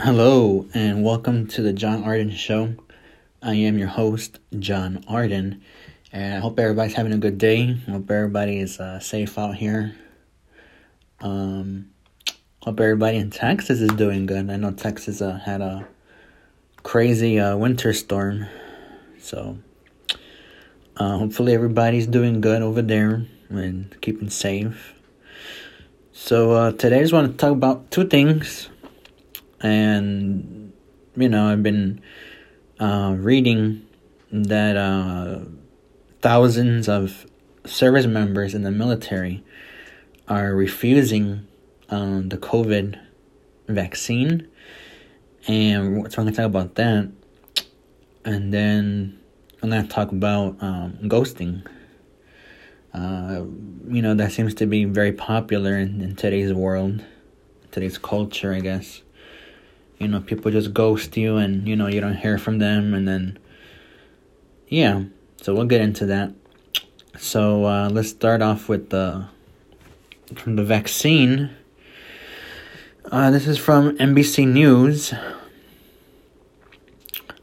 Hello, and welcome to the John Ardon Show. I am your host, John Ardon, and I hope everybody's having a good day. Hope everybody is uh, safe out here. Um, hope everybody in Texas is doing good. I know Texas uh, had a crazy uh, winter storm, so uh, hopefully everybody's doing good over there and keeping safe. So uh, today I just want to talk about two things and you know I've been uh, reading that uh, thousands of service members in the military are refusing um, the COVID vaccine, and so I'm gonna talk about that, and then I'm gonna talk about um, ghosting. Uh, you know that seems to be very popular in, in today's world, today's culture, I guess you know people just ghost you and you know you don't hear from them and then yeah. So we'll get into that. So uh, let's start off with the from the vaccine. Uh, this is from nbc news.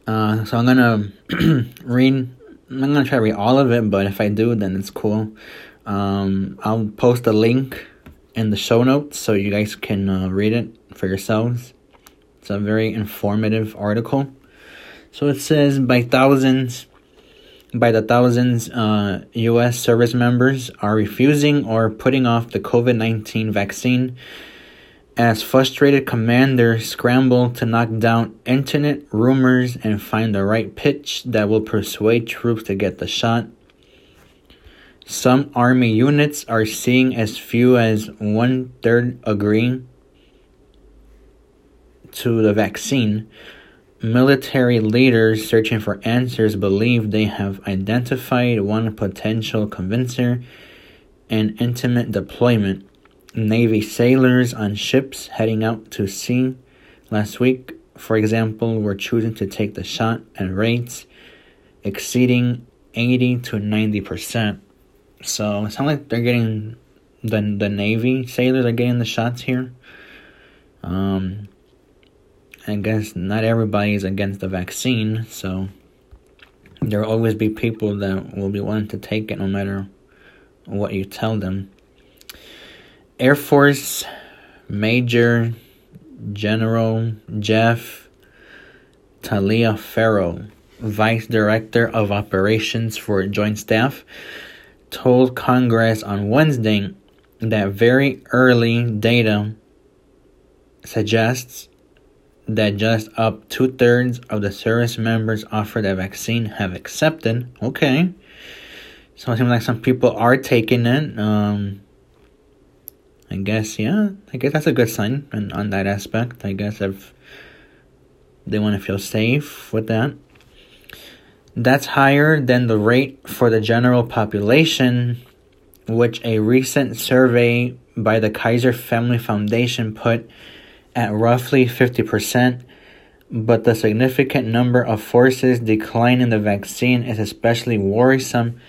Uh, so i'm gonna read i'm gonna try to read all of it but if i do then it's cool. Um, i'll post a link in the show notes so you guys can uh, read it for yourselves it's a very informative article. So it says by thousands, by the thousands, uh, U.S. service members are refusing or putting off the COVID 19 vaccine as frustrated commanders scramble to knock down internet rumors and find the right pitch that will persuade troops to get the shot. Some army units are seeing as few as one third agreeing to the vaccine, military leaders searching for answers believe they have identified one potential convincer an intimate deployment. Navy sailors on ships heading out to sea last week, for example, were choosing to take the shot at rates exceeding 80 to 90%. So it sounds like they're getting the the Navy sailors are getting the shots here. Um, I guess not everybody is against the vaccine, so there will always be people that will be willing to take it no matter what you tell them. Air Force Major General Jeff Taliaferro, Vice Director of Operations for Joint Staff, told Congress on Wednesday that very early data suggests that just up two thirds of the service members offered a vaccine have accepted. Okay. So it seems like some people are taking it. Um, I guess, yeah, I guess that's a good sign and on that aspect. I guess if they want to feel safe with that. That's higher than the rate for the general population, which a recent survey by the Kaiser Family Foundation put at roughly 50%, but the significant number of forces declining the vaccine is especially worrisome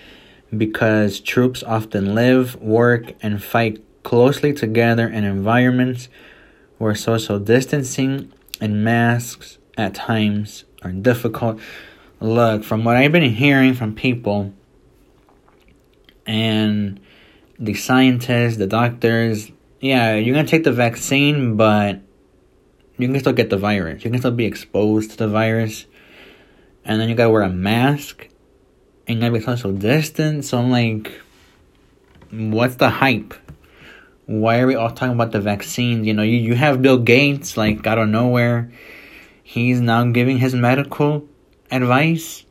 because troops often live, work, and fight closely together in environments where social distancing and masks at times are difficult. Look, from what I've been hearing from people and the scientists, the doctors, yeah, you're gonna take the vaccine, but you can still get the virus. You can still be exposed to the virus. And then you gotta wear a mask. And you gotta be social distance. So I'm like, what's the hype? Why are we all talking about the vaccines? You know, you, you have Bill Gates, like, out of nowhere. He's now giving his medical advice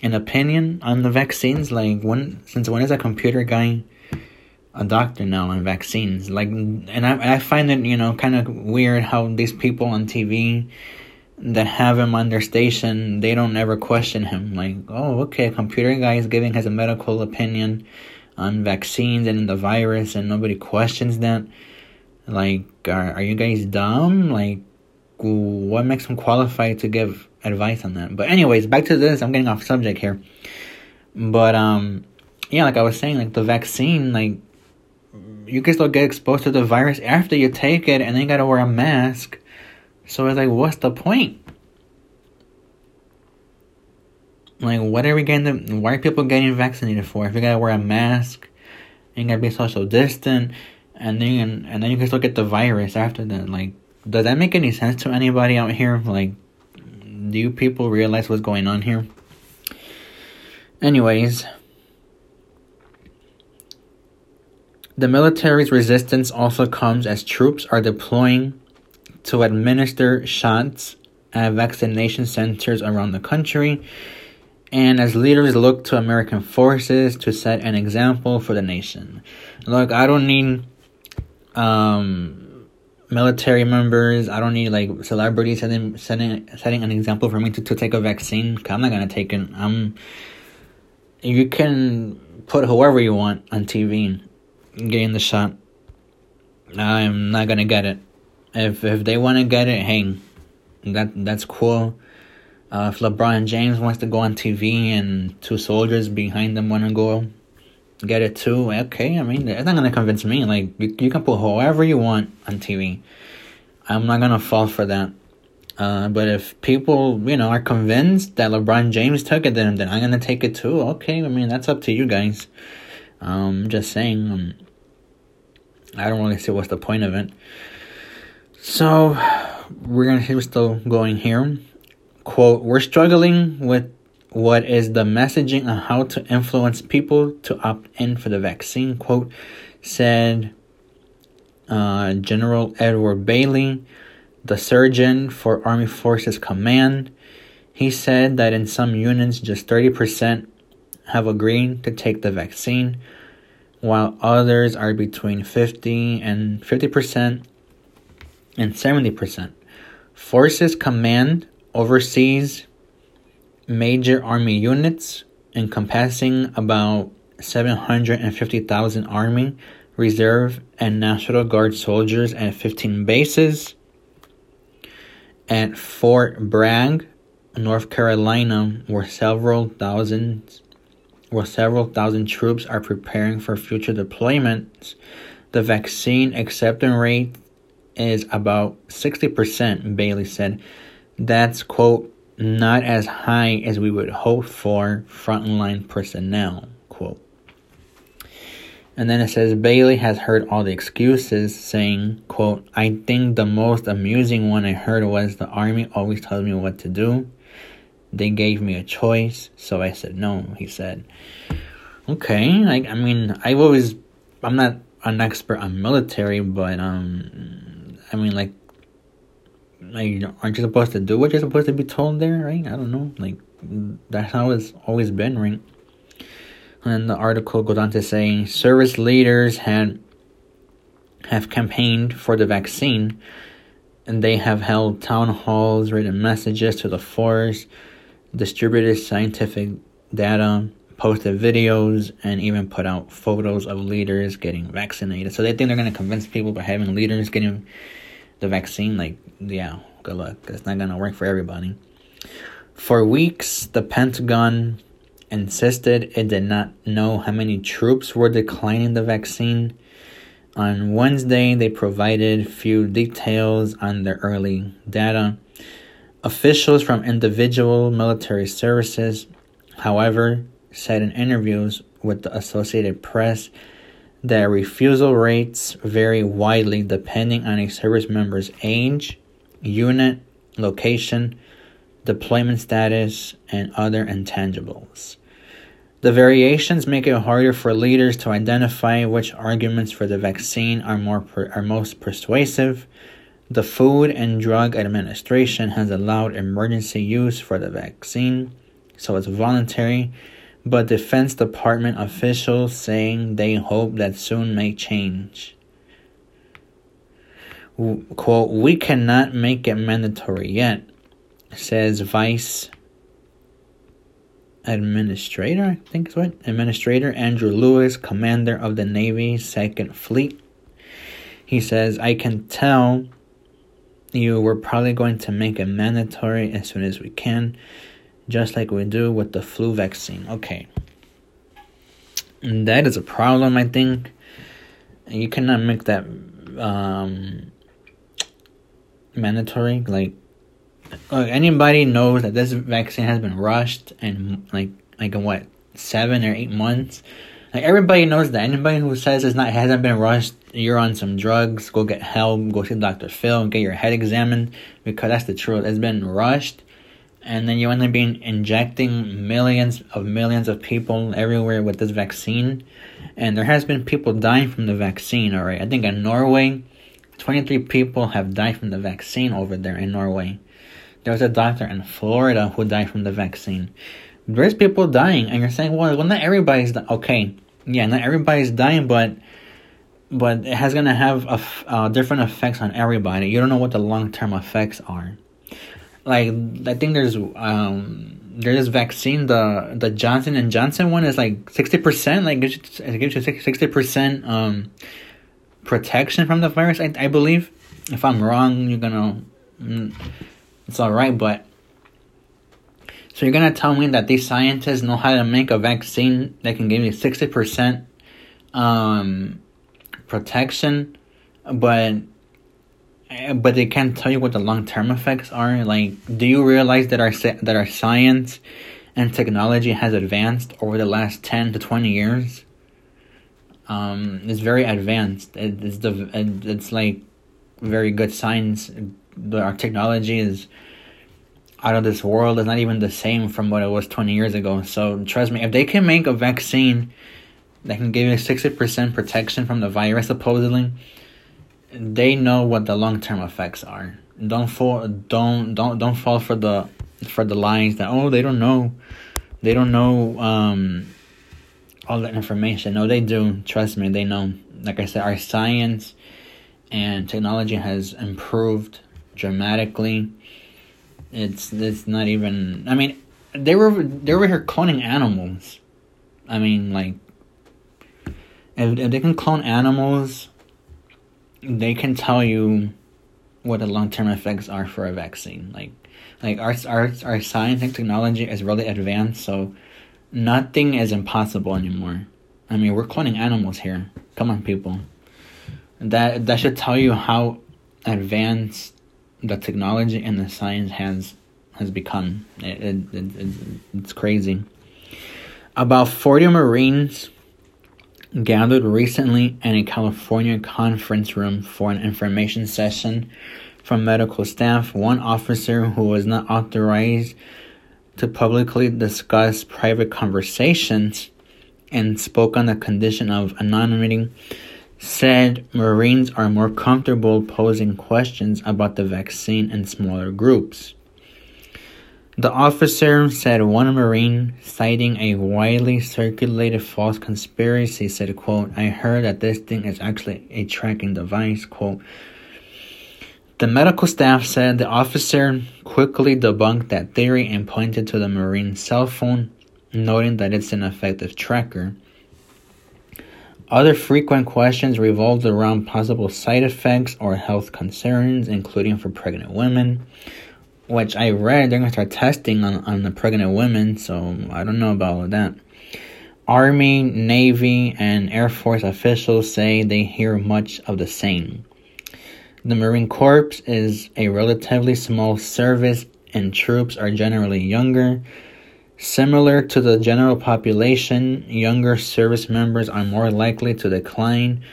and opinion on the vaccines. Like, when, since when is a computer guy a doctor now on vaccines. Like, and I I find it you know kind of weird how these people on TV that have him on their station they don't ever question him. Like, oh okay, a computer guy is giving his medical opinion on vaccines and the virus, and nobody questions that. Like, are are you guys dumb? Like, what makes him qualified to give advice on that? But anyways, back to this. I'm getting off subject here. But um, yeah, like I was saying, like the vaccine, like you can still get exposed to the virus after you take it, and then you gotta wear a mask. So it's like, what's the point? Like, what are we getting? why are people getting vaccinated for? If you gotta wear a mask, and you gotta be social distant, and then and then you can still get the virus after that. Like, does that make any sense to anybody out here? Like, do you people realize what's going on here? Anyways, the military's resistance also comes as troops are deploying to administer shots at vaccination centers around the country, and as leaders look to American forces to set an example for the nation. Look, I don't need um, military members. I don't need like celebrities setting setting setting an example for me to, to take a vaccine. I'm not gonna take it. I'm. You can put whoever you want on TV getting the shot. I'm not gonna get it. If if they want to get it, hey, that that's cool. Uh, if LeBron James wants to go on TV and two soldiers behind them want to go get it too, okay. I mean, it's not gonna convince me. Like you, you can put whoever you want on TV. I'm not gonna fall for that. Uh, but if people, you know, are convinced that LeBron James took it, then then I'm gonna take it too. Okay, I mean that's up to you guys. Um, just saying. Um, I don't really see what's the point of it. So we're gonna still going here. Quote: We're struggling with what is the messaging on how to influence people to opt in for the vaccine. Quote said uh, General Edward Bailey, the surgeon for Army Forces Command. He said that in some units, just 30% have agreed to take the vaccine, while others are between 50 and 50% and 70%. Forces Command oversees major army units encompassing about 750,000 Army, Reserve, and National Guard soldiers at 15 bases. At Fort Bragg, North Carolina, where several thousands where several thousand troops are preparing for future deployments, the vaccine acceptance rate is about 60%, Bailey said. That's, quote, not as high as we would hope for frontline personnel, quote. And then it says Bailey has heard all the excuses, saying, quote, I think the most amusing one I heard was the army always tells me what to do. They gave me a choice, so I said no, he said. Okay, like I mean, I've always I'm not an expert on military, but um I mean like like aren't you supposed to do what you're supposed to be told there, right? I don't know. Like that's how it's always been, right? And the article goes on to say service leaders had have campaigned for the vaccine and they have held town halls, written messages to the force, distributed scientific data, posted videos, and even put out photos of leaders getting vaccinated. So they think they're going to convince people by having leaders getting the vaccine. Like, yeah, good luck. It's not going to work for everybody. For weeks, the Pentagon insisted it did not know how many troops were declining the vaccine. On Wednesday, they provided few details on their early data. Officials from individual military services, however, said in interviews with the Associated Press that refusal rates vary widely depending on a service member's age, unit, location, deployment status, and other intangibles. The variations make it harder for leaders to identify which arguments for the vaccine are more per- are most persuasive the Food and Drug Administration has allowed emergency use for the vaccine, so it's voluntary, but Defense Department officials saying they hope that soon may change. Quote, we cannot make it mandatory yet, says Vice Administrator, I think is what? Administrator Andrew Lewis, commander of the Navy Second Fleet. He says, I can tell you we're probably going to make it mandatory as soon as we can, just like we do with the flu vaccine. Okay. And that is a problem, I think. You cannot make that um, mandatory. Like, look, anybody knows that this vaccine has been rushed and like like in what seven or eight months. Like everybody knows that. Anybody who says it's not hasn't been rushed, you're on some drugs. Go get help. Go see Doctor Phil and get your head examined because that's the truth. It's been rushed, and then you end up being injecting millions of millions of people everywhere with this vaccine, and there has been people dying from the vaccine. All right, I think in Norway, twenty three people have died from the vaccine over there in Norway. There was a doctor in Florida who died from the vaccine there's people dying, and you're saying, well, well, not everybody's di-. okay. Yeah, not everybody's dying, but but it has gonna have a, uh, different effects on everybody. You don't know what the long term effects are. Like I think there's um there's vaccine the the Johnson and Johnson one is like sixty percent like it gives you sixty percent um protection from the virus. I I believe. If I'm wrong, you're gonna. Mm, it's all right, but so you're gonna tell me that these scientists know how to make a vaccine that can give you sixty percent um, protection, but but they can't tell you what the long term effects are. Like, do you realize that our that our science and technology has advanced over the last ten to twenty years? Um, it's very advanced. It, it's the it's like very good science. Our technology is out of this world. It's not even the same from what it was 20 years ago. So trust me, if they can make a vaccine that can give you 60% protection from the virus, supposedly, they know what the long term effects are. Don't fall don't don't don't fall for the for the lies that oh they don't know they don't know um all that information. No, they do. Trust me, they know. Like I said, our science and technology has improved dramatically it's it's not even. I mean, they were they were here cloning animals. I mean, like, if if they can clone animals, they can tell you what the long term effects are for a vaccine. Like, like our our our science and technology is really advanced, so nothing is impossible anymore. I mean, we're cloning animals here. Come on, people. That that should tell you how advanced the technology and the science has has become. It, it, it, it's crazy. About 40 Marines gathered recently in a California conference room for an information session from medical staff. One officer who was not authorized to publicly discuss private conversations and spoke on the condition of anonymity said Marines are more comfortable posing questions about the vaccine in smaller groups. The officer said one Marine, citing a widely circulated false conspiracy, said, quote, I heard that this thing is actually a tracking device, quote. The medical staff said the officer quickly debunked that theory and pointed to the Marine's cell phone, noting that it's an effective tracker. Other frequent questions revolved around possible side effects or health concerns, including for pregnant women, which I read they're going to start testing on, on the pregnant women, so I don't know about all that. Army, Navy, and Air Force officials say they hear much of the same. The Marine Corps is a relatively small service, and troops are generally younger Similar to the general population, younger service members are more likely to decline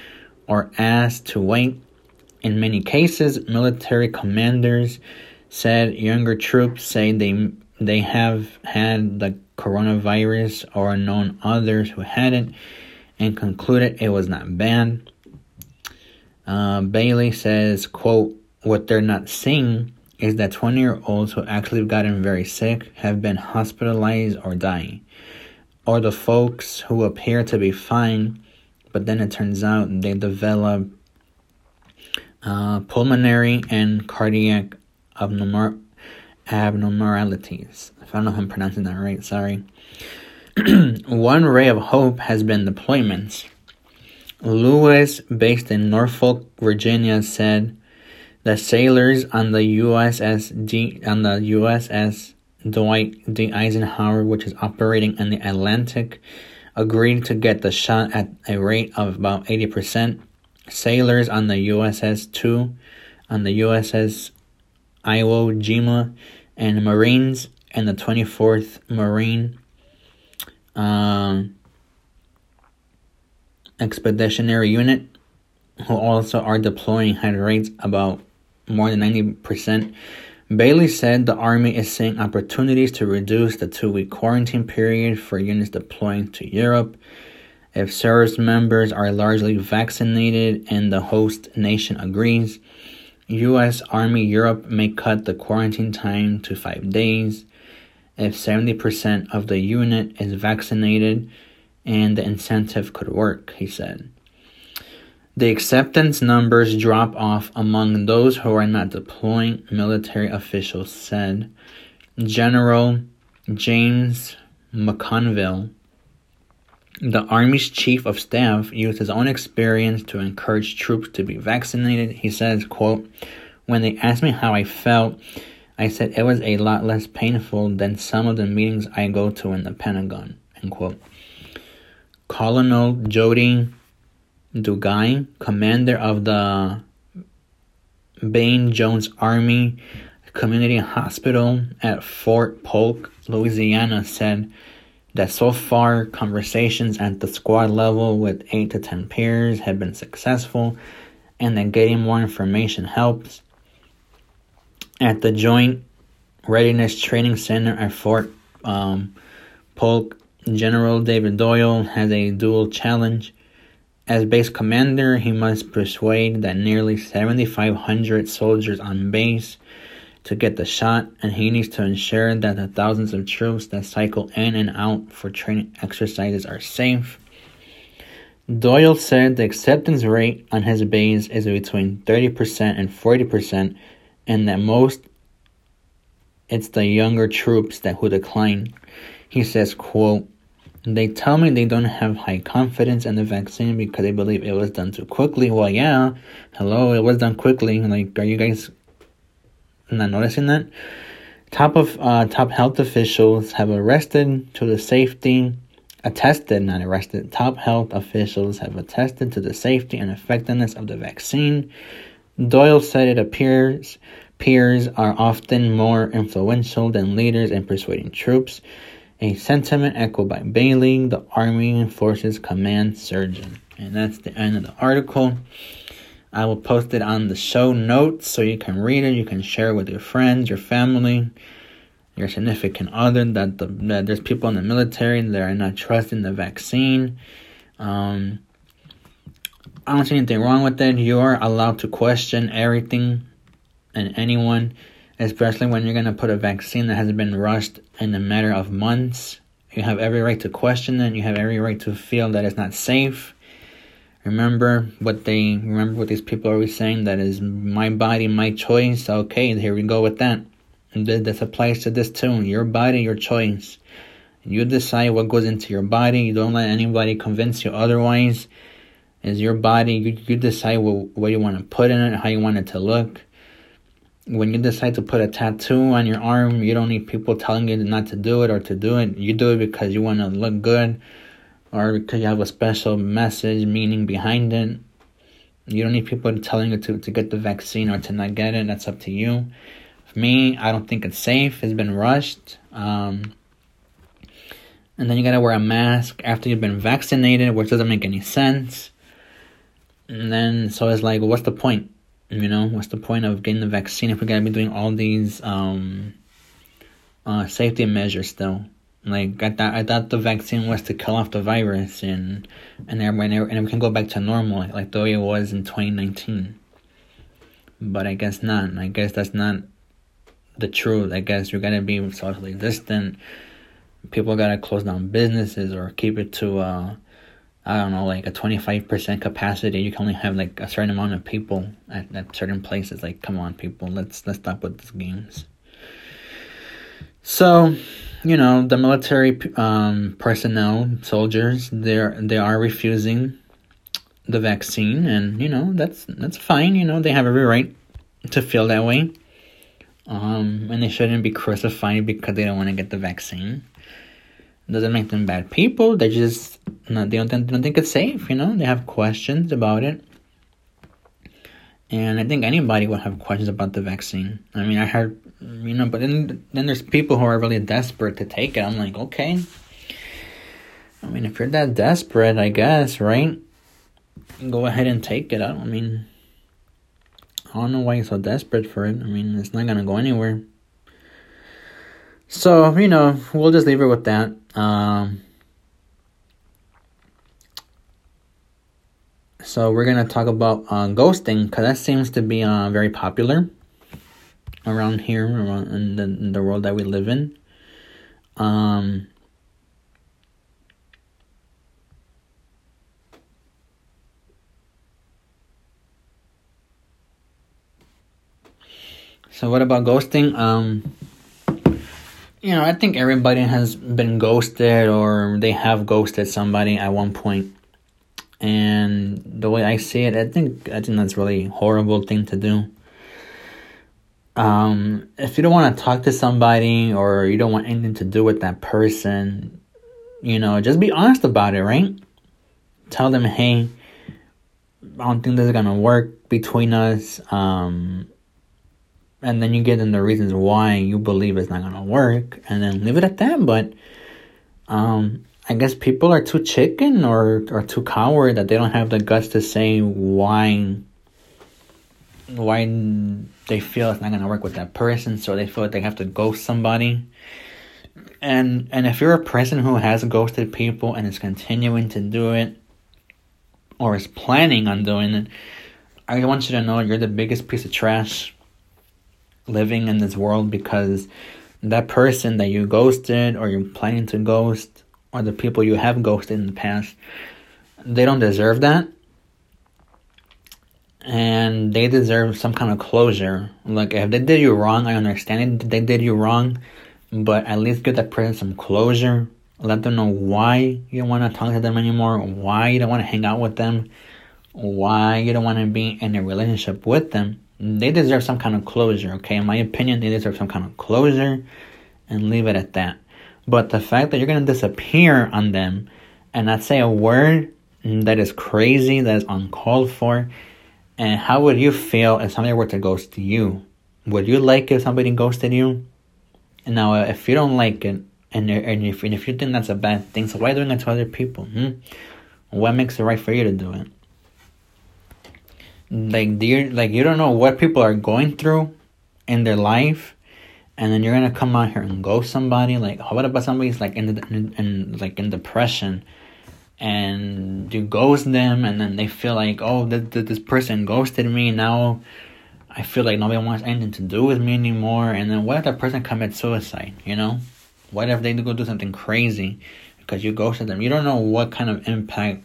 or ask to wait. In many cases, military commanders said younger troops say they they have had the coronavirus or known others who had it and concluded it was not bad. Uh, Bailey says, quote, what they're not seeing is that 20 year olds who actually have gotten very sick have been hospitalized or dying, or the folks who appear to be fine, but then it turns out they develop uh, pulmonary and cardiac abnormal abnormalities. If I don't know if I'm pronouncing that right, sorry. One ray of hope has been deployments. Lewis, based in Norfolk, Virginia, said the sailors on the USS D on the USS Dwight D. Eisenhower, which is operating in the Atlantic, agreed to get the shot at a rate of about 80%. Sailors on the USS 2 on the USS Iwo Jima and Marines and the 24th Marine um, Expeditionary Unit, who also are deploying, had rates about more than 90%. Bailey said the Army is seeing opportunities to reduce the two week quarantine period for units deploying to Europe. If service members are largely vaccinated and the host nation agrees, U.S. Army Europe may cut the quarantine time to five days if 70% of the unit is vaccinated and the incentive could work, he said. The acceptance numbers drop off among those who are not deploying, military officials said. General James McConville, the Army's chief of staff, used his own experience to encourage troops to be vaccinated. He says, quote, When they asked me how I felt, I said it was a lot less painful than some of the meetings I go to in the Pentagon. End quote. Colonel Jody Dugai, commander of the Bayne-Jones Army Community Hospital at Fort Polk, Louisiana, said that so far conversations at the squad level with 8 to 10 peers have been successful and that getting more information helps. At the Joint Readiness Training Center at Fort um, Polk, General David Doyle has a dual challenge. As base commander, he must persuade that nearly 7,500 soldiers on base to get the shot, and he needs to ensure that the thousands of troops that cycle in and out for training exercises are safe. Doyle said the acceptance rate on his base is between 30% and 40%, and that most it's the younger troops that who decline. He says, quote, they tell me they don't have high confidence in the vaccine because they believe it was done too quickly. Well, yeah, hello, it was done quickly. Like, are you guys not noticing that? Top of uh, top health officials have arrested to the safety, attested, not arrested. Top health officials have attested to the safety and effectiveness of the vaccine. Doyle said it appears peers are often more influential than leaders in persuading troops a sentiment echoed by Bailey, the Army Forces Command Surgeon. And that's the end of the article. I will post it on the show notes so you can read it. You can share it with your friends, your family, your significant other. That, the, that there's people in the military that are not trusting the vaccine. Um, I don't see anything wrong with it. You are allowed to question everything and anyone especially when you're going to put a vaccine that has been rushed in a matter of months. You have every right to question it. You have every right to feel that it's not safe. Remember what they remember what these people are always saying that is my body, my choice. Okay, here we go with that. And this applies to this too. Your body, your choice. You decide what goes into your body. You don't let anybody convince you otherwise. Is your body. You, you decide what, what you want to put in it, how you want it to look when you decide to put a tattoo on your arm, you don't need people telling you not to do it or to do it. You do it because you want to look good or because you have a special message, meaning behind it. You don't need people telling you to, to get the vaccine or to not get it. That's up to you. For me, I don't think it's safe. It's been rushed. Um, and then you gotta wear a mask after you've been vaccinated, which doesn't make any sense. And then, so it's like, what's the point? You know, what's the point of getting the vaccine if we're gonna be doing all these um, uh, safety measures still? Like I thought, I thought the vaccine was to kill off the virus and and everybody and we can go back to normal like, like the way it was in 2019. But I guess not. I guess that's not the truth. I guess you're gonna be socially distant. People gotta close down businesses or keep it to uh, I don't know, like a 25% capacity. You can only have like a certain amount of people at, at certain places. Like, come on, people, let's let's stop with these games. So, you know, the military um, personnel, soldiers, they're they are refusing the vaccine, and you know that's that's fine. You know, they have every right to feel that way, um, and they shouldn't be crucified because they don't want to get the vaccine doesn't make them bad people. They just they don't, they don't think it's safe. You know, they have questions about it, And I think anybody would have questions about the vaccine. I mean, I heard, you know, but then then there's people who are really desperate to take it. I'm like, okay. I mean, if you're that desperate, I guess, right? Go ahead and take it. I, I mean, I don't know why you're so desperate for it. I mean, it's not gonna go anywhere. So you know, we'll just leave it with that. Um, So we're gonna talk about uh, ghosting because that seems to be uh, very popular around here, around in the, in the world that we live in. Um, so what about ghosting? Um, you know, I think everybody has been ghosted or they have ghosted somebody at one point. and the way I see it, I think I think that's really horrible thing to do. Um, if you don't want to talk to somebody or you don't want anything to do with that person, you know, just be honest about it, right? Tell them, hey, I don't think this is gonna work between us. Um, and then you give them the reasons why you believe it's not gonna work, and then leave it at that. But um, I guess people are too chicken or or too coward that they don't have the guts to say why why they feel it's not gonna work with that person, so they feel like they have to ghost somebody. And and if you're a person who has ghosted people and is continuing to do it, or is planning on doing it, I want you to know you're the biggest piece of trash living in this world because that person that you ghosted or you're planning to ghost or the people you have ghosted in the past, they don't deserve that. And they deserve some kind of closure. Like, if they did you wrong, I understand it. They did you wrong. But at least give that person some closure. Let them know why you don't want to talk to them anymore. Why you don't want to hang out with them. Why you don't want to be in a relationship with them. They deserve some kind of closure, okay? In my opinion, they deserve some kind of closure. And leave it at that. But the fact that you're going to disappear on them and not say a word that is crazy, that is uncalled for, and how would you feel if somebody were to ghost you? Would you like if somebody ghosted you? Now, if you don't like it, and, and, if, and if you think that's a bad thing, so why doing it to other people? Hmm? What makes it right for you to do it? Like, you, like you don't know what people are going through in their life and then you're gonna come out here and ghost somebody like oh, what about somebody's like in, the, in, in like in depression? And you ghost them and then they feel like oh this, this person ghosted me now i feel like nobody wants anything to do with me anymore. And then what if that person commits suicide you know? What if they go do something crazy because you ghosted them? You don't know what kind of impact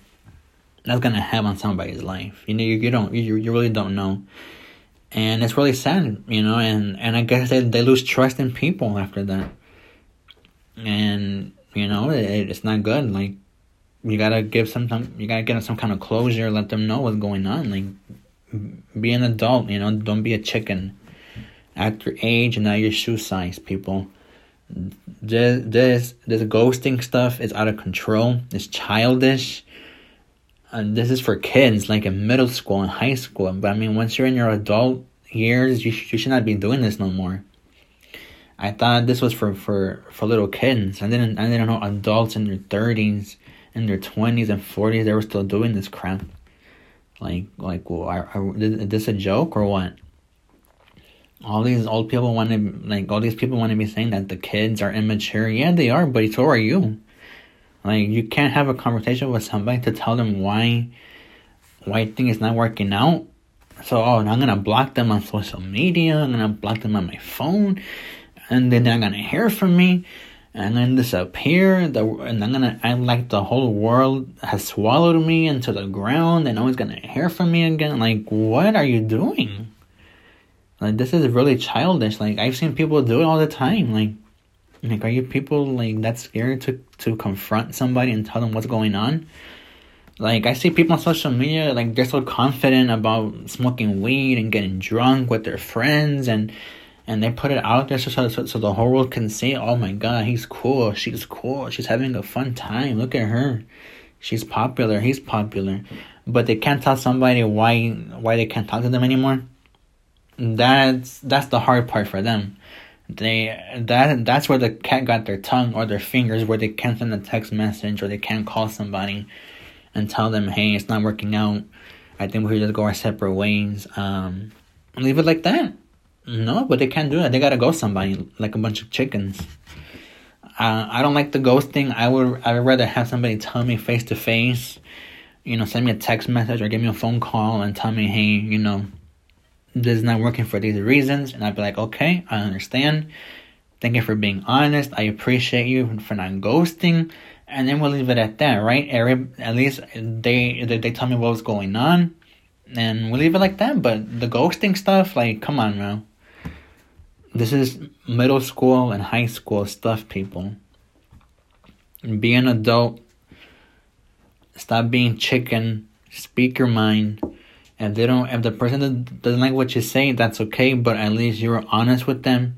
that's gonna have on somebody's life you know you, you don't you, you really don't know and it's really sad, you know. And and I guess they they lose trust in people after that, and you know it, it's not good. Like you gotta give some time, you gotta give some kind of closure, let them know what's going on. Like be an adult, you know. Don't be a chicken. At your age and not your shoe size, people. This this this ghosting stuff is out of control. It's childish and this is for kids like in middle school and high school. But i mean once you're in your adult years you, sh- you should not be doing this no more. I thought this was for for for little kids. I didn't i didn't know adults in their 30s in their 20s and 40s they were still doing this crap. Like like well, are, are, is this a joke or what? All these old people want to like all these people want to be saying that the kids are immature. Yeah they are but so are you like you can't have a conversation with somebody to tell them why why things is not working out. So oh, I'm gonna block them on social media. I'm gonna block them on my phone, and then they're not gonna hear from me, and then disappear. The and I'm gonna act like the whole world has swallowed me into the ground, and no one's gonna hear from me again. Like what are you doing? Like this is really childish. Like I've seen people do it all the time. Like like, are you people like that scared to to confront somebody and tell them what's going on? Like, I see people on social media like they're so confident about smoking weed and getting drunk with their friends, and and they put it out there so so, so the whole world can see. Oh my God, he's cool. She's cool. She's having a fun time. Look at her. She's popular. He's popular. but they can't tell somebody why why they can't talk to them anymore. That's that's the hard part for them. They that that's where the cat got their tongue or their fingers where they can't send a text message or they can't call somebody and tell them, hey, it's not working out. I think we should just go our separate ways. Um, leave it like that. No, but they can't do that. They gotta go somebody like a bunch of chickens. Uh, I don't like the ghosting. I would I would rather have somebody tell me face to face, you know, send me a text message or give me a phone call and tell me, hey, you know, this is not working for these reasons, and I'd be like, okay, I understand. Thank you for being honest. I appreciate you for not ghosting, and then we'll leave it at that, right? At least they they tell me what was going on, and we'll leave it like that. But the ghosting stuff, like, come on, man. This is middle school and high school stuff, people. Be an adult. Stop being chicken. Speak your mind. If they don't, if the person doesn't like what you say, that's okay. But at least you were honest with them,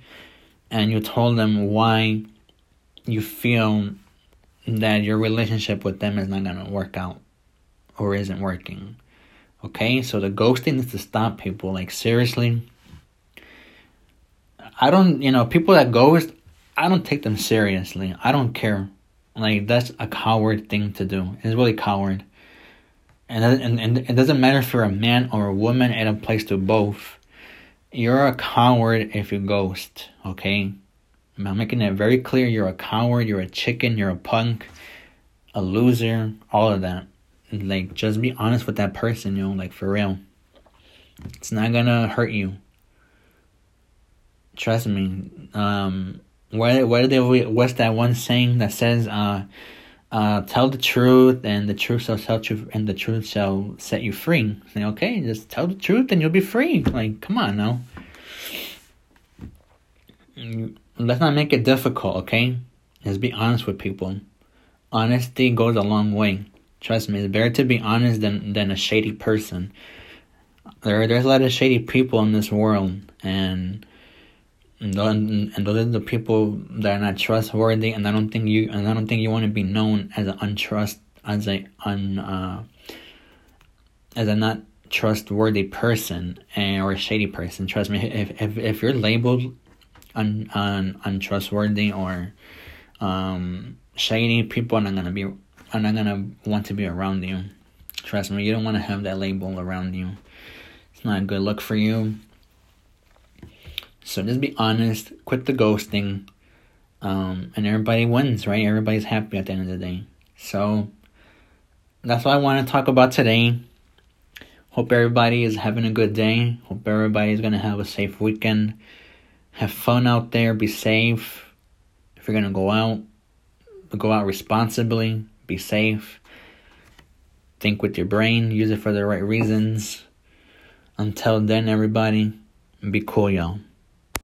and you told them why you feel that your relationship with them is not gonna work out or isn't working. Okay, so the ghosting is to stop people. Like seriously, I don't, you know, people that ghost, I don't take them seriously. I don't care. Like that's a coward thing to do. It's really coward. And, and and it doesn't matter if you're a man or a woman. It applies to both. You're a coward if you ghost. Okay, I'm making it very clear. You're a coward. You're a chicken. You're a punk, a loser. All of that. Like just be honest with that person. You know, like for real. It's not gonna hurt you. Trust me. Um, what what they what's that one saying that says uh uh tell the truth and the truth shall set you and the truth shall set you free. Say, okay, just tell the truth and you'll be free. Like, come on now. Let's not make it difficult, okay? Just be honest with people. Honesty goes a long way. Trust me, it's better to be honest than than a shady person. There, there's a lot of shady people in this world, and and those, and those are the people that are not trustworthy and I don't think you and I don't think you want to be known as an untrust as a un uh, as a not trustworthy person and or a shady person. Trust me if if, if you're labeled un, un untrustworthy or um shady people are not gonna be are not gonna want to be around you. Trust me you don't want to have that label around you. It's not a good look for you so just be honest, quit the ghosting, um, and everybody wins, right? Everybody's happy at the end of the day. So that's what I want to talk about today. Hope everybody is having a good day. Hope everybody is going to have a safe weekend. Have fun out there. Be safe. If you're going to go out, go out responsibly. Be safe. Think with your brain. Use it for the right reasons. Until then, everybody, be cool, y'all.